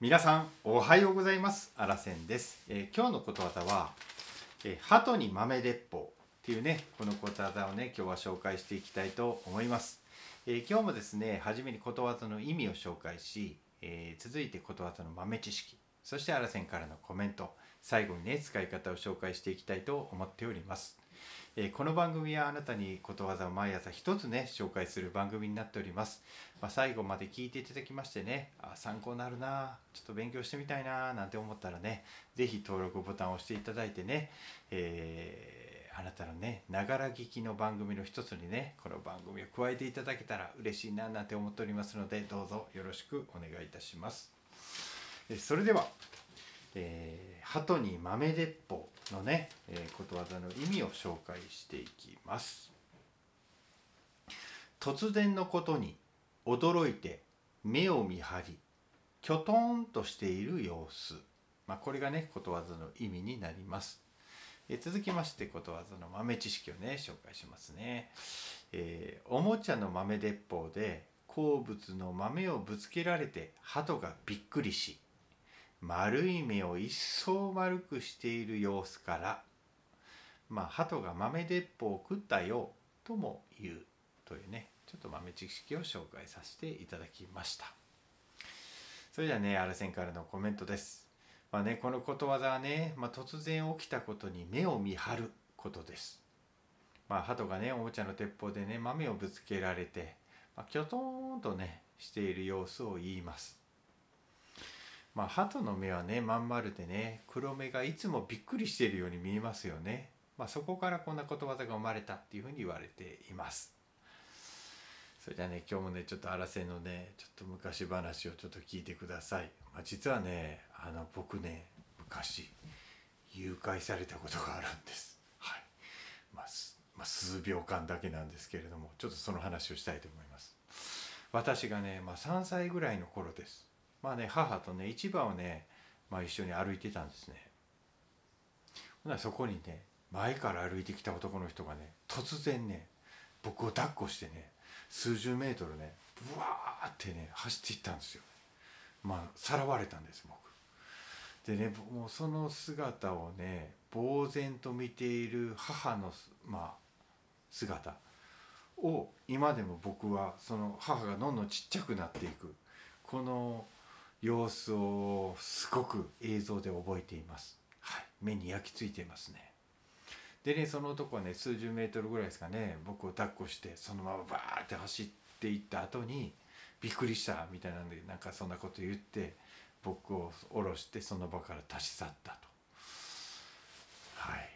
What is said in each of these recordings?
皆さんおはようございます。あらせんです、えー今日のことわざは、えー鳩に豆鉄砲っていうねこのことわざをね今日は紹介していきたいと思います、えー今日もですね初めにことわざの意味を紹介し、え続いてことわざの豆知識そしてあらせんからのコメント最後にね使い方を紹介していきたいと思っております。えーこの番組はあなたにことわざを毎朝一つね紹介する番組になっております、まあ、最後まで聞いていただきましてねあ参考になるなちょっと勉強してみたいななんて思ったらね是非登録ボタンを押していただいてね、えーあなたのねながら聞きの番組の一つにねこの番組を加えていただけたら嬉しいななんて思っておりますのでどうぞよろしくお願いいたします。えーそれではえー鳩に豆鉄砲のね、えーことわざの意味を紹介していきます。突然のことに驚いて目を見張りきょとんとしている様子、まあ、これがねことわざの意味になります。えー続きましてことわざの豆知識をね紹介しますね、えーおもちゃの豆鉄砲で好物の豆をぶつけられて鳩がびっくりし丸い目を一層丸くしている様子からまあ鳩が豆鉄砲を食ったよとも言うというねちょっと豆知識を紹介させていただきました。それではねアルセンからのコメントです。まあねこのことわざはね、まあ、突然起きたことに目を見張ることです。まあ鳩がねおもちゃの鉄砲でね豆をぶつけられて、まあ、きょとーんとねしている様子を言います。まあ鳩の目はねまん丸でね黒目がいつもびっくりしているように見えますよね、まあ、そこからこんなことわざが生まれたっていうふうに言われています。それじゃあね今日もねちょっとあらせのねちょっと昔話をちょっと聞いてください、まあ、実はねあの僕ね昔誘拐されたことがあるんです。はい、まあまあ、数秒間だけなんですけれどもちょっとその話をしたいと思います。私がね、まあ、3歳ぐらいの頃です。まあね母とね市場をね、まあ、一緒に歩いてたんですね。ほなそこにね前から歩いてきた男の人がね突然ね僕を抱っこしてね数十メートルねブワーってね走っていったんですよ。まあさらわれたんです僕。でねもうその姿をね呆然と見ている母のまあ姿を今でも僕はその母がどんどんちっちゃくなっていく。この様子をすごく映像で覚えています、はい、目に焼き付いていますね。でねその男はね数十メートルぐらいですかね僕を抱っこしてそのままバーって走っていった後にびっくりしたみたいなんでなんかそんなこと言って僕を下ろしてその場から立ち去ったと。はい。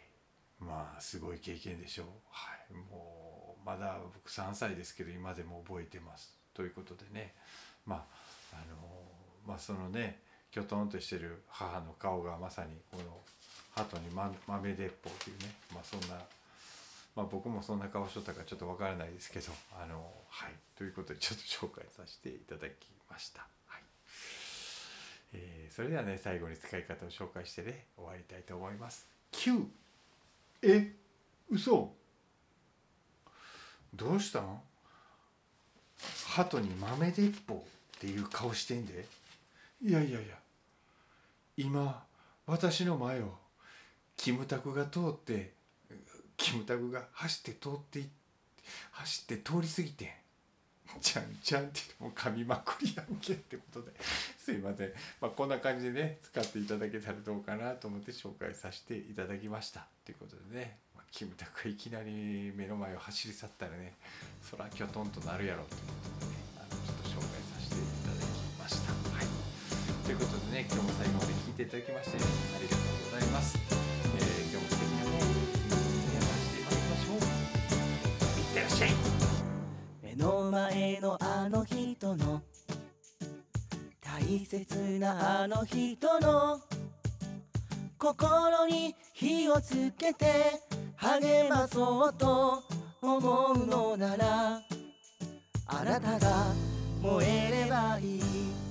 まあすごい経験でしょう。はい。もうまだ僕3歳ですけど今でも覚えてます。ということでね。まああのまあそのねきょとんとしてる母の顔がまさにこの鳩にま豆鉄砲というねまあそんなまあ僕もそんな顔しとったかちょっとわからないですけどあのはい。ということでちょっと紹介させていただきました。はい。えーそれではね最後に使い方を紹介してね終わりたいと思います。9え？嘘。どうしたん鳩に豆鉄砲っていう顔してんで。いやいやいや。今私の前をキムタクが通ってキムタクが走って通って走って通り過ぎてちゃんちゃんってもう噛みまくりやんけってことですいません、まあ、こんな感じでね使っていただけたらどうかなと思って紹介させていただきました。ということでね、まあ、キムタクがいきなり目の前を走り去ったらねそらきょとんとなるやろと。ということでね、今日も最後まで聞いていただきまして、ありがとうございます。えー今日も素敵なね、皆さんしてまいりましょう。いってらっしゃい。目の前のあの人の大切なあの人の心に火をつけて励まそうと思うのならあなたが燃えればいい